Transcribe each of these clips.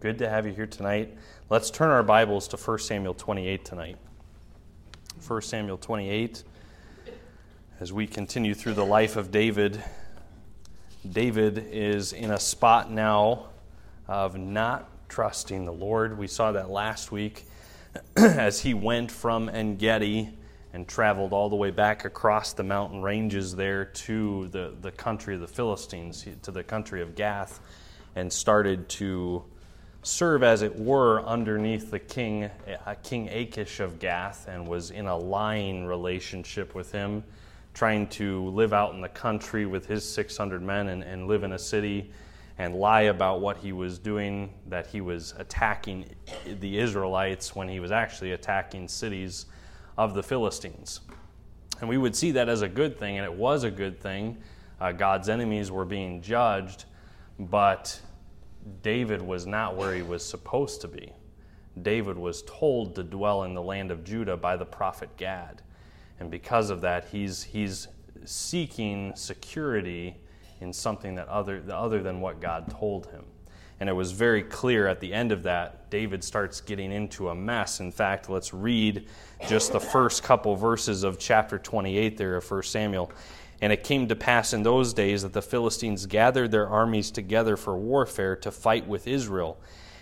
Good to have you here tonight. Let's turn our Bibles to 1 Samuel 28 tonight. 1 Samuel 28, as we continue through the life of David. David is in a spot now of not trusting the Lord. We saw that last week as he went from En Gedi and traveled all the way back across the mountain ranges there to the, the country of the Philistines, to the country of Gath, and started to serve, as it were, underneath the king, uh, King Achish of Gath, and was in a lying relationship with him, trying to live out in the country with his 600 men and, and live in a city and lie about what he was doing, that he was attacking the Israelites when he was actually attacking cities of the Philistines. And we would see that as a good thing, and it was a good thing. Uh, God's enemies were being judged, but David was not where he was supposed to be. David was told to dwell in the land of Judah by the prophet Gad. And because of that, he's, he's seeking security in something that other, other than what God told him. And it was very clear at the end of that, David starts getting into a mess. In fact, let's read just the first couple verses of chapter 28 there of 1 Samuel. And it came to pass in those days that the Philistines gathered their armies together for warfare to fight with Israel.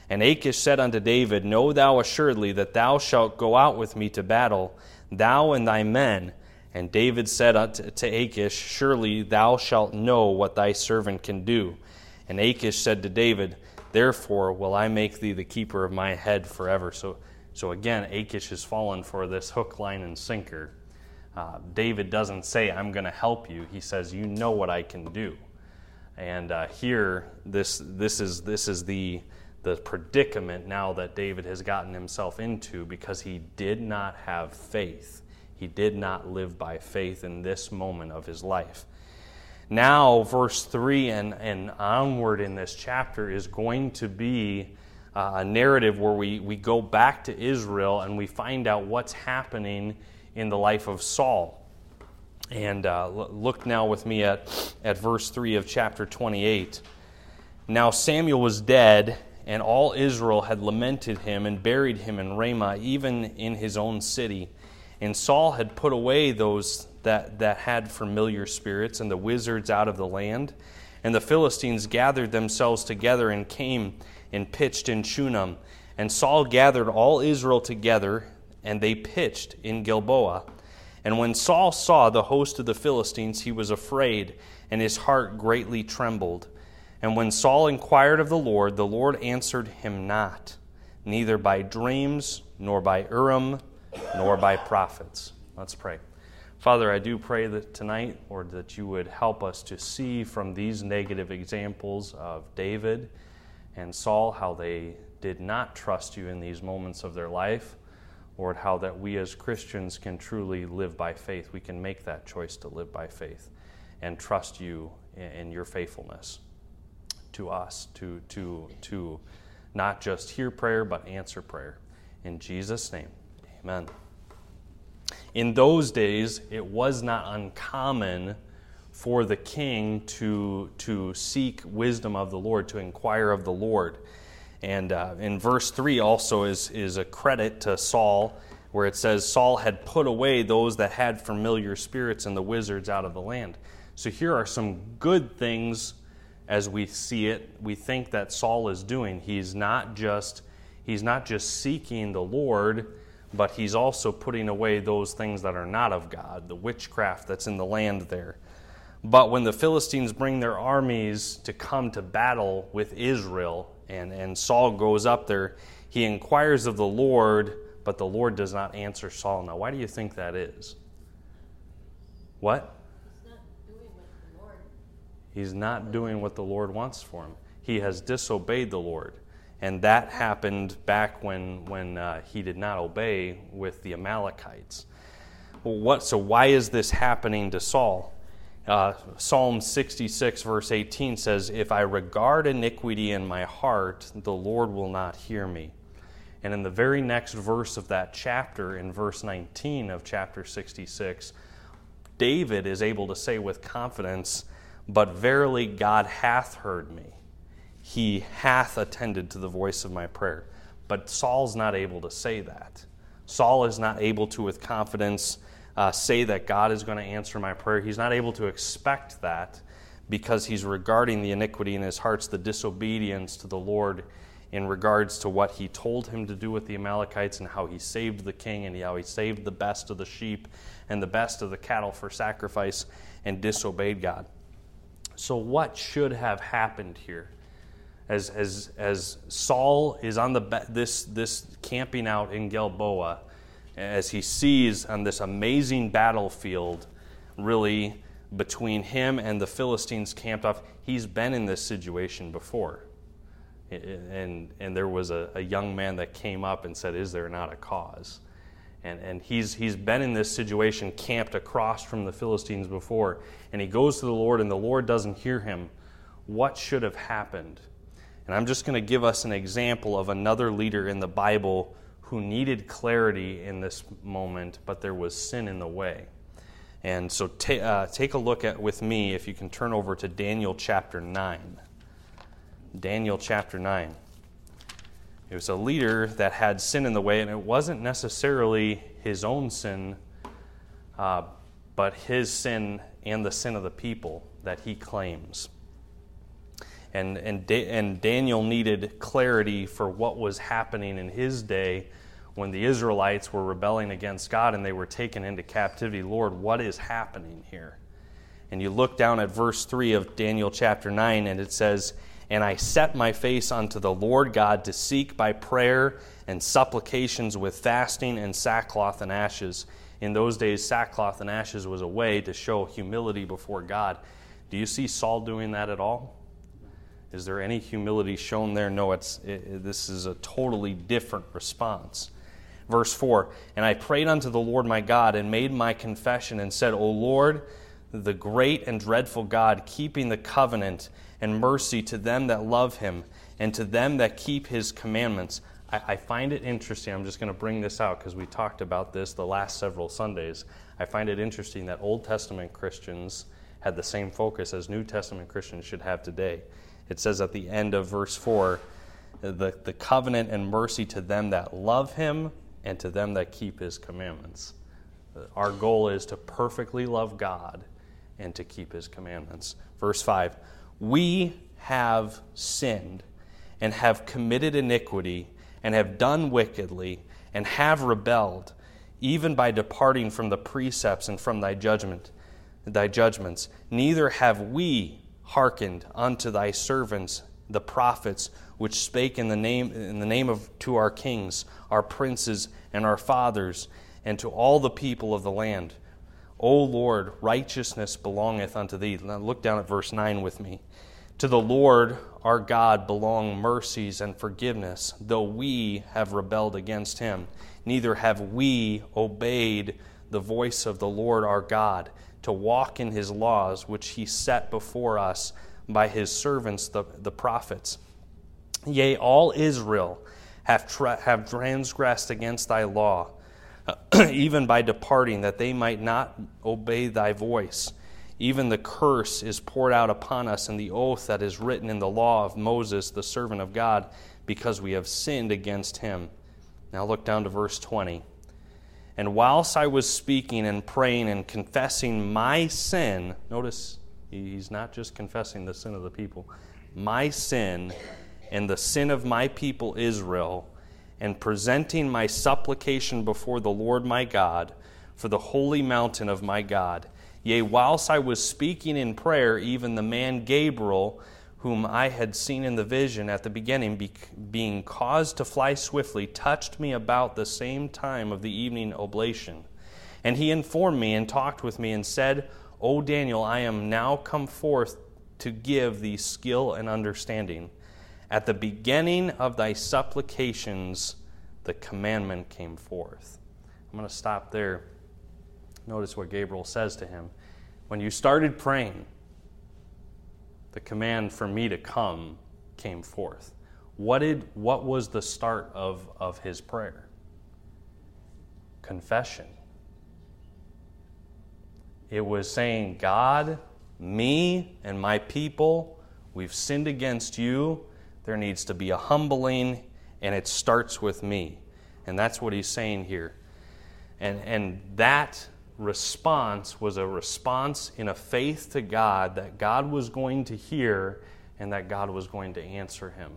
And Achish said unto David, Know thou assuredly that thou shalt go out with me to battle, thou and thy men. And David said unto Achish, Surely thou shalt know what thy servant can do. And Achish said to David, Therefore will I make thee the keeper of my head forever. So, so again, Achish has fallen for this hook, line, and sinker. Uh, David doesn't say, I'm going to help you. He says, You know what I can do. And uh, here, this, this is, this is the, the predicament now that David has gotten himself into because he did not have faith. He did not live by faith in this moment of his life. Now, verse 3 and, and onward in this chapter is going to be uh, a narrative where we, we go back to Israel and we find out what's happening in the life of Saul. And uh, look now with me at, at verse 3 of chapter 28. Now Samuel was dead, and all Israel had lamented him and buried him in Ramah, even in his own city. And Saul had put away those that, that had familiar spirits and the wizards out of the land. And the Philistines gathered themselves together and came and pitched in Shunem. And Saul gathered all Israel together and they pitched in Gilboa. And when Saul saw the host of the Philistines, he was afraid, and his heart greatly trembled. And when Saul inquired of the Lord, the Lord answered him not, neither by dreams, nor by Urim, nor by prophets. Let's pray. Father, I do pray that tonight, Lord, that you would help us to see from these negative examples of David and Saul how they did not trust you in these moments of their life Lord, how that we as Christians can truly live by faith. We can make that choice to live by faith and trust you in your faithfulness to us, to, to, to not just hear prayer, but answer prayer. In Jesus' name, amen. In those days, it was not uncommon for the king to, to seek wisdom of the Lord, to inquire of the Lord. And uh, in verse 3 also is, is a credit to Saul, where it says, Saul had put away those that had familiar spirits and the wizards out of the land. So here are some good things as we see it. We think that Saul is doing. He's not just, he's not just seeking the Lord, but he's also putting away those things that are not of God, the witchcraft that's in the land there. But when the Philistines bring their armies to come to battle with Israel, and, and Saul goes up there. He inquires of the Lord, but the Lord does not answer Saul. Now, why do you think that is? What? He's not doing what the Lord He's not doing what the Lord wants for him. He has disobeyed the Lord. And that happened back when, when uh, he did not obey with the Amalekites. Well, what, so, why is this happening to Saul? Uh, Psalm 66, verse 18 says, If I regard iniquity in my heart, the Lord will not hear me. And in the very next verse of that chapter, in verse 19 of chapter 66, David is able to say with confidence, But verily God hath heard me. He hath attended to the voice of my prayer. But Saul's not able to say that. Saul is not able to, with confidence, uh, say that God is going to answer my prayer. He's not able to expect that because he's regarding the iniquity in his hearts, the disobedience to the Lord in regards to what he told him to do with the Amalekites and how he saved the king and how he saved the best of the sheep and the best of the cattle for sacrifice and disobeyed God. So, what should have happened here? As, as, as Saul is on the this, this camping out in Gilboa, as he sees on this amazing battlefield, really between him and the Philistines camped off, he's been in this situation before. And, and there was a, a young man that came up and said, Is there not a cause? And, and he's, he's been in this situation camped across from the Philistines before. And he goes to the Lord, and the Lord doesn't hear him. What should have happened? And I'm just going to give us an example of another leader in the Bible who needed clarity in this moment, but there was sin in the way. And so ta- uh, take a look at with me, if you can turn over to Daniel chapter 9. Daniel chapter 9. It was a leader that had sin in the way, and it wasn't necessarily his own sin, uh, but his sin and the sin of the people that he claims. And, and, da- and Daniel needed clarity for what was happening in his day when the Israelites were rebelling against God and they were taken into captivity. Lord, what is happening here? And you look down at verse 3 of Daniel chapter 9, and it says, and I set my face unto the Lord God to seek by prayer and supplications with fasting and sackcloth and ashes. In those days, sackcloth and ashes was a way to show humility before God. Do you see Saul doing that at all? Is there any humility shown there? No, it's, it, this is a totally different response. Verse 4 And I prayed unto the Lord my God and made my confession and said, O Lord, the great and dreadful God, keeping the covenant and mercy to them that love him and to them that keep his commandments. I, I find it interesting. I'm just going to bring this out because we talked about this the last several Sundays. I find it interesting that Old Testament Christians had the same focus as New Testament Christians should have today. It says at the end of verse 4 the, the covenant and mercy to them that love him and to them that keep his commandments. Our goal is to perfectly love God and to keep his commandments. Verse 5 We have sinned and have committed iniquity and have done wickedly and have rebelled, even by departing from the precepts and from thy judgment, thy judgments. Neither have we hearkened unto thy servants the prophets which spake in the name in the name of to our kings, our princes, and our fathers, and to all the people of the land. O Lord, righteousness belongeth unto thee. Now look down at verse 9 with me. To the Lord our God belong mercies and forgiveness, though we have rebelled against him. Neither have we obeyed the voice of the Lord our God to walk in his laws, which he set before us by his servants, the, the prophets. Yea, all Israel have, tra- have transgressed against thy law even by departing, that they might not obey thy voice. Even the curse is poured out upon us, and the oath that is written in the law of Moses, the servant of God, because we have sinned against him. Now look down to verse 20. And whilst I was speaking and praying and confessing my sin, notice he's not just confessing the sin of the people, my sin and the sin of my people Israel and presenting my supplication before the Lord my God for the holy mountain of my God. Yea, whilst I was speaking in prayer, even the man Gabriel, whom I had seen in the vision at the beginning, be, being caused to fly swiftly, touched me about the same time of the evening oblation. And he informed me and talked with me and said, O Daniel, I am now come forth to give thee skill and understanding. At the beginning of thy supplications, the commandment came forth. I'm going to stop there. Notice what Gabriel says to him. When you started praying, the command for me to come came forth. What, did, what was the start of, of his prayer? Confession. It was saying, God, me and my people, we've sinned against you There needs to be a humbling, and it starts with me. And that's what he's saying here. And, and that response was a response in a faith to God that God was going to hear and that God was going to answer him.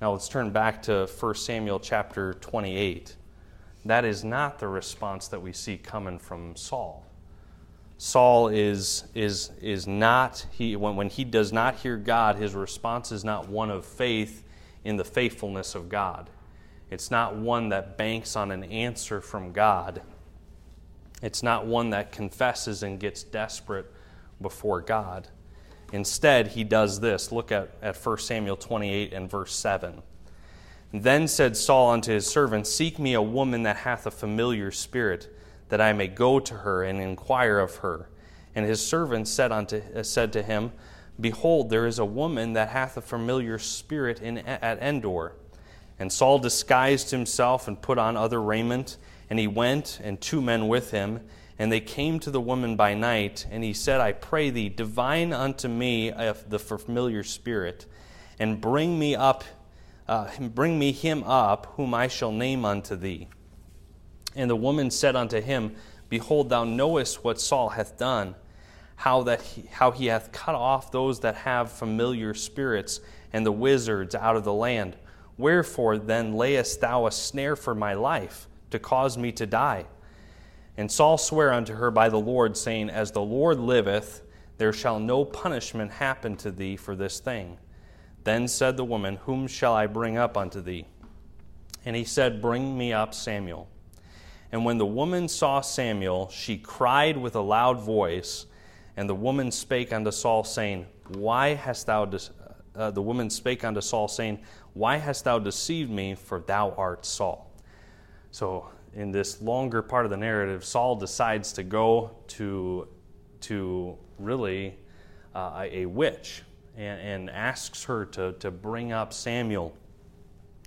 Now let's turn back to 1 Samuel chapter 28. That is not the response that we see coming from Saul. Saul is, is, is not, he, when, when he does not hear God, his response is not one of faith in the faithfulness of God. It's not one that banks on an answer from God. It's not one that confesses and gets desperate before God. Instead, he does this. Look at, at 1 Samuel 28 and verse 7. Then said Saul unto his servants, Seek me a woman that hath a familiar spirit that I may go to her and inquire of her. And his servant said, unto, uh, said to him, Behold, there is a woman that hath a familiar spirit in, at Endor. And Saul disguised himself and put on other raiment, and he went, and two men with him. And they came to the woman by night, and he said, I pray thee, divine unto me the familiar spirit, and bring me up, uh, bring me him up, whom I shall name unto thee. And the woman said unto him, Behold, thou knowest what Saul hath done, how, that he, how he hath cut off those that have familiar spirits and the wizards out of the land. Wherefore then layest thou a snare for my life, to cause me to die? And Saul sware unto her by the Lord, saying, As the Lord liveth, there shall no punishment happen to thee for this thing. Then said the woman, Whom shall I bring up unto thee? And he said, Bring me up Samuel. And when the woman saw Samuel, she cried with a loud voice. And the woman spake unto Saul, saying, Why hast thou, de- uh, the woman spake unto Saul, saying, Why hast thou deceived me, for thou art Saul? So, in this longer part of the narrative, Saul decides to go to, to really uh, a witch and, and, asks her to, to bring up Samuel.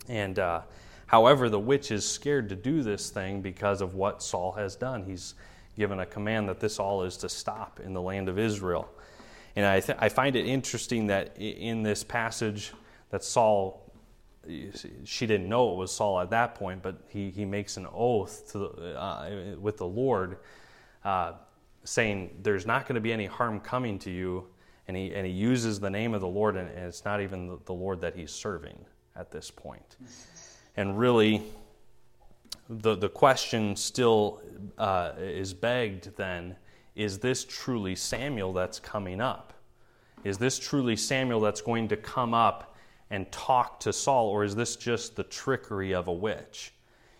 And uh, However, the witch is scared to do this thing because of what Saul has done. He's given a command that this all is to stop in the land of Israel. And I, th- I find it interesting that in this passage that Saul, she didn't know it was Saul at that point, but he, he makes an oath to, uh, with the Lord uh, saying, There's not going to be any harm coming to you. And he, and he uses the name of the Lord, and it's not even the, the Lord that he's serving at this point. And really, the, the question still uh, is begged then is this truly Samuel that's coming up? Is this truly Samuel that's going to come up and talk to Saul, or is this just the trickery of a witch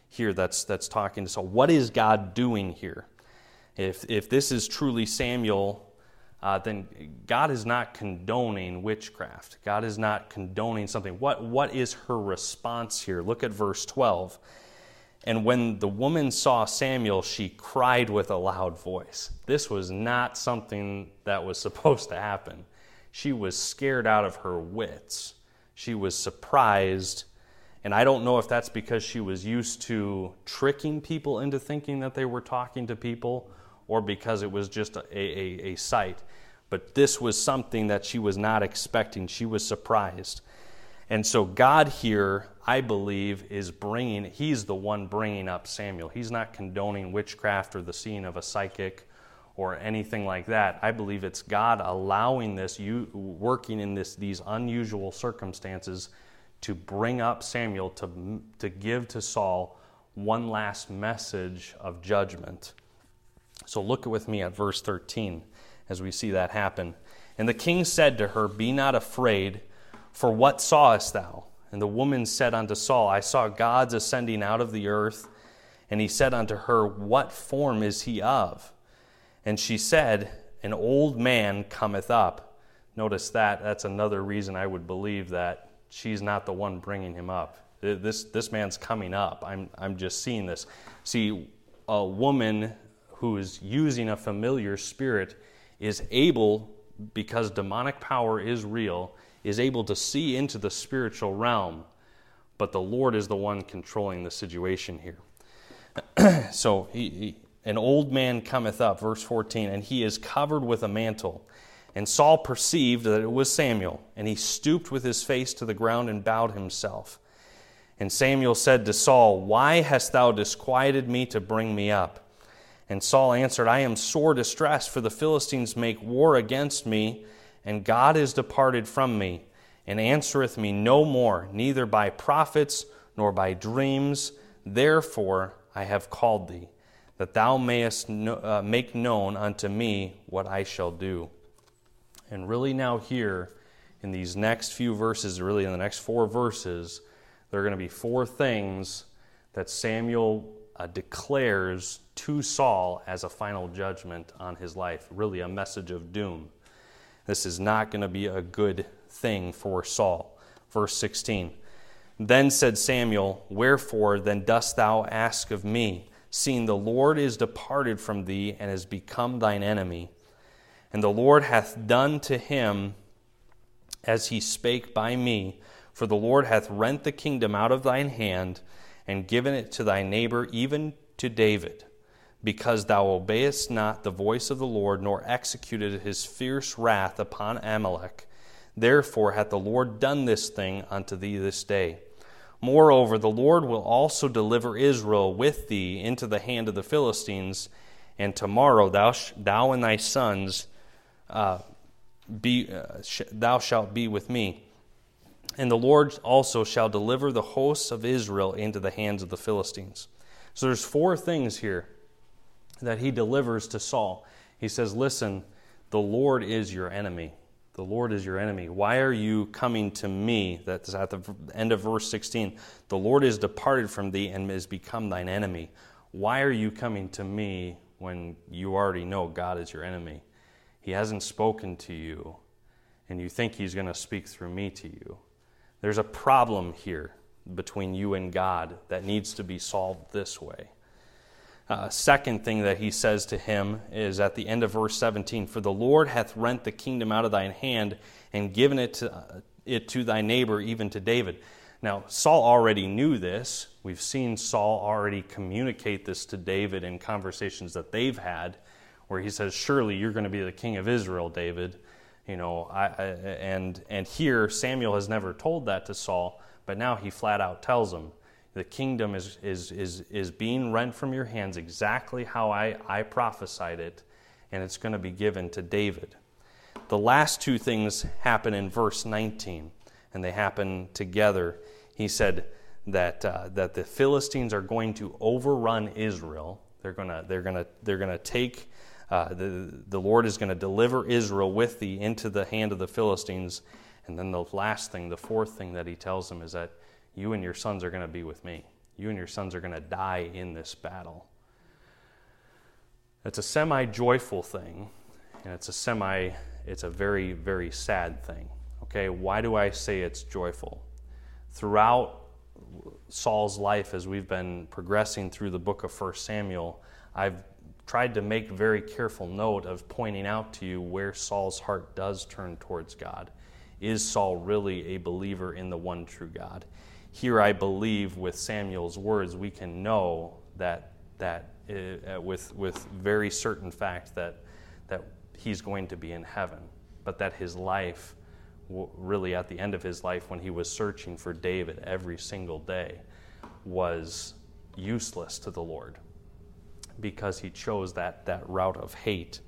here that's, that's talking to Saul? What is God doing here? If, if this is truly Samuel uh, then God is not condoning witchcraft. God is not condoning something. What, what is her response here? Look at verse 12. And when the woman saw Samuel, she cried with a loud voice. This was not something that was supposed to happen. She was scared out of her wits. She was surprised. And I don't know if that's because she was used to tricking people into thinking that they were talking to people or because it was just a, a, a sight. But this was something that she was not expecting. She was surprised. And so, God here, I believe, is bringing, He's the one bringing up Samuel. He's not condoning witchcraft or the seeing of a psychic or anything like that. I believe it's God allowing this, you, working in this, these unusual circumstances to bring up Samuel to, to give to Saul one last message of judgment. So look with me at verse 13 as we see that happen. And the king said to her, Be not afraid, for what sawest thou? And the woman said unto Saul, I saw gods ascending out of the earth. And he said unto her, What form is he of? And she said, An old man cometh up. Notice that. That's another reason I would believe that she's not the one bringing him up. This, this man's coming up. I'm, I'm just seeing this. See, a woman who is using a familiar spirit is able, because demonic power is real, is able to see into the spiritual realm, but the Lord is the one controlling the situation here. so he, he, an old man cometh up, verse 14, and he is covered with a mantle. And Saul perceived that it was Samuel, and he stooped with his face to the ground and bowed himself. And Samuel said to Saul, Why hast thou disquieted me to bring me up? And Saul answered, I am sore distressed, for the Philistines make war against me, and God is departed from me, and answereth me no more, neither by prophets nor by dreams. Therefore I have called thee, that thou mayest know, uh, make known unto me what I shall do. And really, now, here in these next few verses, really in the next four verses, there are going to be four things that Samuel uh, declares to Saul as a final judgment on his life, really a message of doom. This is not going to be a good thing for Saul. Verse 16 Then said Samuel, Wherefore then dost thou ask of me, seeing the Lord is departed from thee and is become thine enemy? And the Lord hath done to him as he spake by me. For the Lord hath rent the kingdom out of thine hand, and given it to thy neighbor, even to David, because thou obeyest not the voice of the Lord, nor executed his fierce wrath upon Amalek. Therefore hath the Lord done this thing unto thee this day. Moreover, the Lord will also deliver Israel with thee into the hand of the Philistines, and tomorrow thou, sh- thou and thy sons uh, be, uh, sh- thou shalt be with me. And the Lord also shall deliver the hosts of Israel into the hands of the Philistines. So there's four things here that he delivers to Saul. He says, Listen, the Lord is your enemy. The Lord is your enemy. Why are you coming to me? That's at the end of verse 16. The Lord is departed from thee and is become thine enemy. Why are you coming to me when you already know God is your enemy? He hasn't spoken to you, and you think He's going to speak through me to you. There's a problem here between you and God that needs to be solved this way. Uh, second thing that he says to him is at the end of verse 17 For the Lord hath rent the kingdom out of thine hand and given it to, uh, it to thy neighbor, even to David. Now, Saul already knew this. We've seen Saul already communicate this to David in conversations that they've had where he says, Surely you're going to be the king of Israel, David. You know, I, I, and, and here Samuel has never told that to Saul, but now he flat out tells him, The kingdom is, is, is, is being rent from your hands exactly how I, I prophesied it, and it's going to be given to David. The last two things happen in verse 19, and they happen together. He said that, uh, that the Philistines are going to overrun Israel. They're going to they're gonna, they're gonna take uh, the, the Lord is going to deliver Israel with thee into the hand of the Philistines. And then the last thing, the fourth thing that he tells them is that you and your sons are going to be with me. You and your sons are going to die in this battle. It's a semi joyful thing, and it's a semi, it's a very, very sad thing. Okay, why do I say it's joyful? Throughout Saul's life, as we've been progressing through the book of 1 Samuel, I've tried to make very careful note of pointing out to you where Saul's heart does turn towards God. Is Saul really a believer in the one true God? Here, I believe, with Samuel's words, we can know that, that uh, with, with very certain fact that, that he's going to be in heaven, but that his life, really at the end of his life, when he was searching for David every single day, was useless to the Lord because he chose that, that route of hate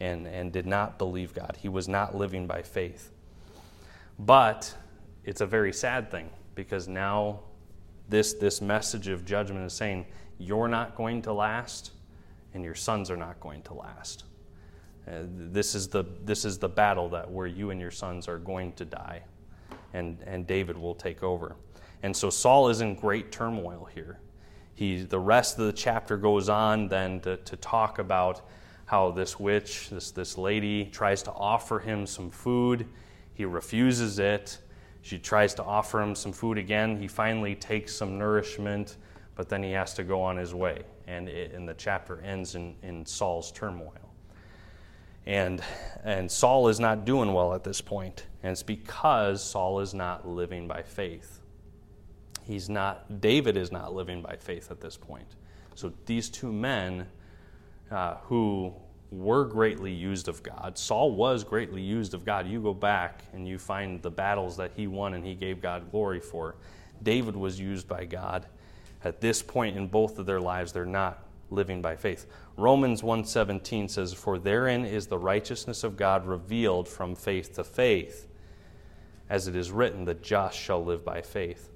and, and did not believe God. He was not living by faith. But it's a very sad thing because now this, this message of judgment is saying, You're not going to last, and your sons are not going to last. Uh, this, is the, this is the battle that where you and your sons are going to die, and, and David will take over. And so Saul is in great turmoil here he, the rest of the chapter goes on then to, to talk about how this witch, this, this lady, tries to offer him some food. He refuses it. She tries to offer him some food again. He finally takes some nourishment, but then he has to go on his way. And, it, and the chapter ends in, in Saul's turmoil. And, and Saul is not doing well at this point, and it's because Saul is not living by faith he's not, David is not living by faith at this point. So these two men uh, who were greatly used of God. Saul was greatly used of God. You go back and you find the battles that he won and he gave God glory for. David was used by God. At this point in both of their lives, they're not living by faith. Romans 1:17 says, "For therein is the righteousness of God revealed from faith to faith, as it is written, the just shall live by faith."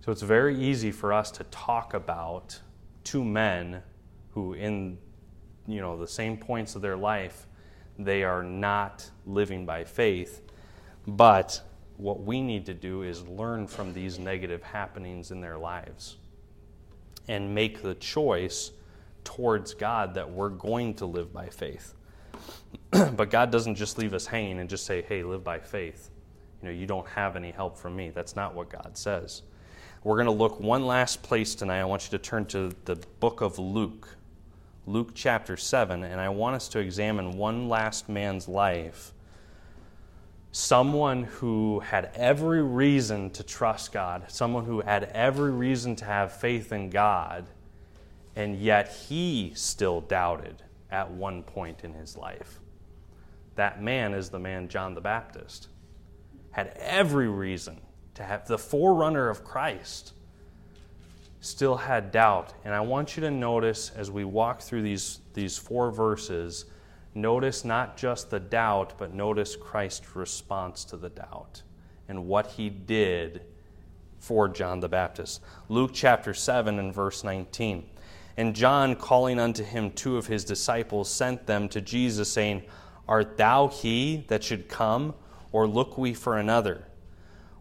So it's very easy for us to talk about two men who in you know the same points of their life they are not living by faith, but what we need to do is learn from these negative happenings in their lives and make the choice towards God that we're going to live by faith. but God doesn't just leave us hanging and just say, hey, live by faith. You know, you don't have any help from me. That's not what God says. We're going to look one last place tonight. I want you to turn to the book of Luke, Luke chapter 7, and I want us to examine one last man's life. Someone who had every reason to trust God, someone who had every reason to have faith in God and yet he still doubted at one point in his life. That man is the man John the Baptist. Had every reason to have the forerunner of Christ, still had doubt. And I want you to notice as we walk through these, these four verses, notice not just the doubt, but notice Christ's response to the doubt and what he did for John the Baptist. Luke chapter 7 and verse 19. And John, calling unto him two of his disciples, sent them to Jesus, saying, Art thou he that should come, or look we for another?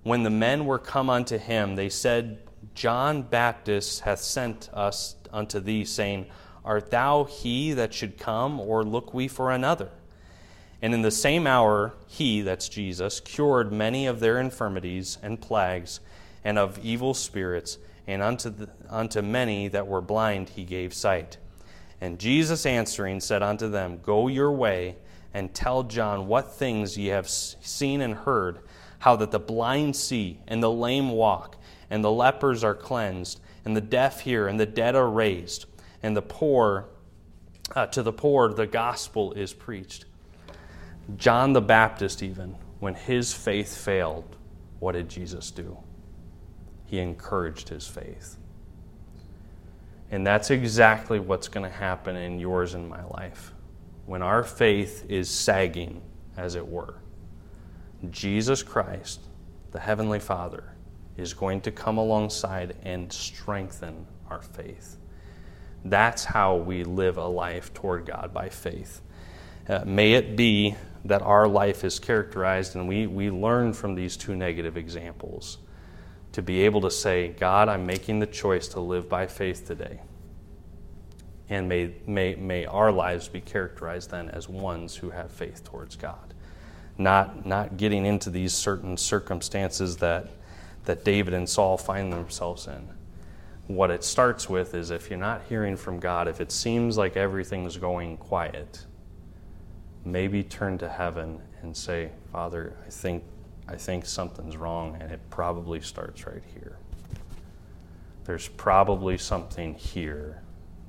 When the men were come unto him, they said, John Baptist hath sent us unto thee, saying, Art thou he that should come, or look we for another? And in the same hour, he, that's Jesus, cured many of their infirmities and plagues and of evil spirits and unto, the, unto many that were blind he gave sight. And Jesus answering said unto them, Go your way, and tell John what things ye have seen and heard, how that the blind see, and the lame walk, and the lepers are cleansed, and the deaf hear, and the dead are raised, and the poor, uh, to the poor the gospel is preached. John the Baptist, even, when his faith failed, what did Jesus do? he encouraged his faith. And that's exactly what's going to happen in yours and my life. When our faith is sagging, as it were, Jesus Christ, the Heavenly Father, is going to come alongside and strengthen our faith. That's how we live a life toward God by faith. Uh, may it be that our life is characterized, and we, we learn from these two negative examples to be able to say, God, I'm making the choice to live by faith today. And may, may, may our lives be characterized then as ones who have faith towards God. Not, not getting into these certain circumstances that, that David and Saul find themselves in. What it starts with is if you're not hearing from God, if it seems like everything's going quiet, maybe turn to heaven and say, Father, I think I think something's wrong, and it probably starts right here. There's probably something here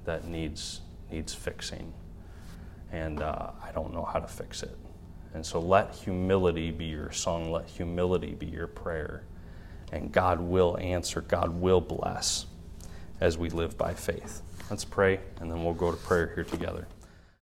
that needs needs fixing, and uh, I don't know how to fix it. And so let humility be your song. Let humility be your prayer, and God will answer. God will bless as we live by faith. Let's pray, and then we'll go to prayer here together.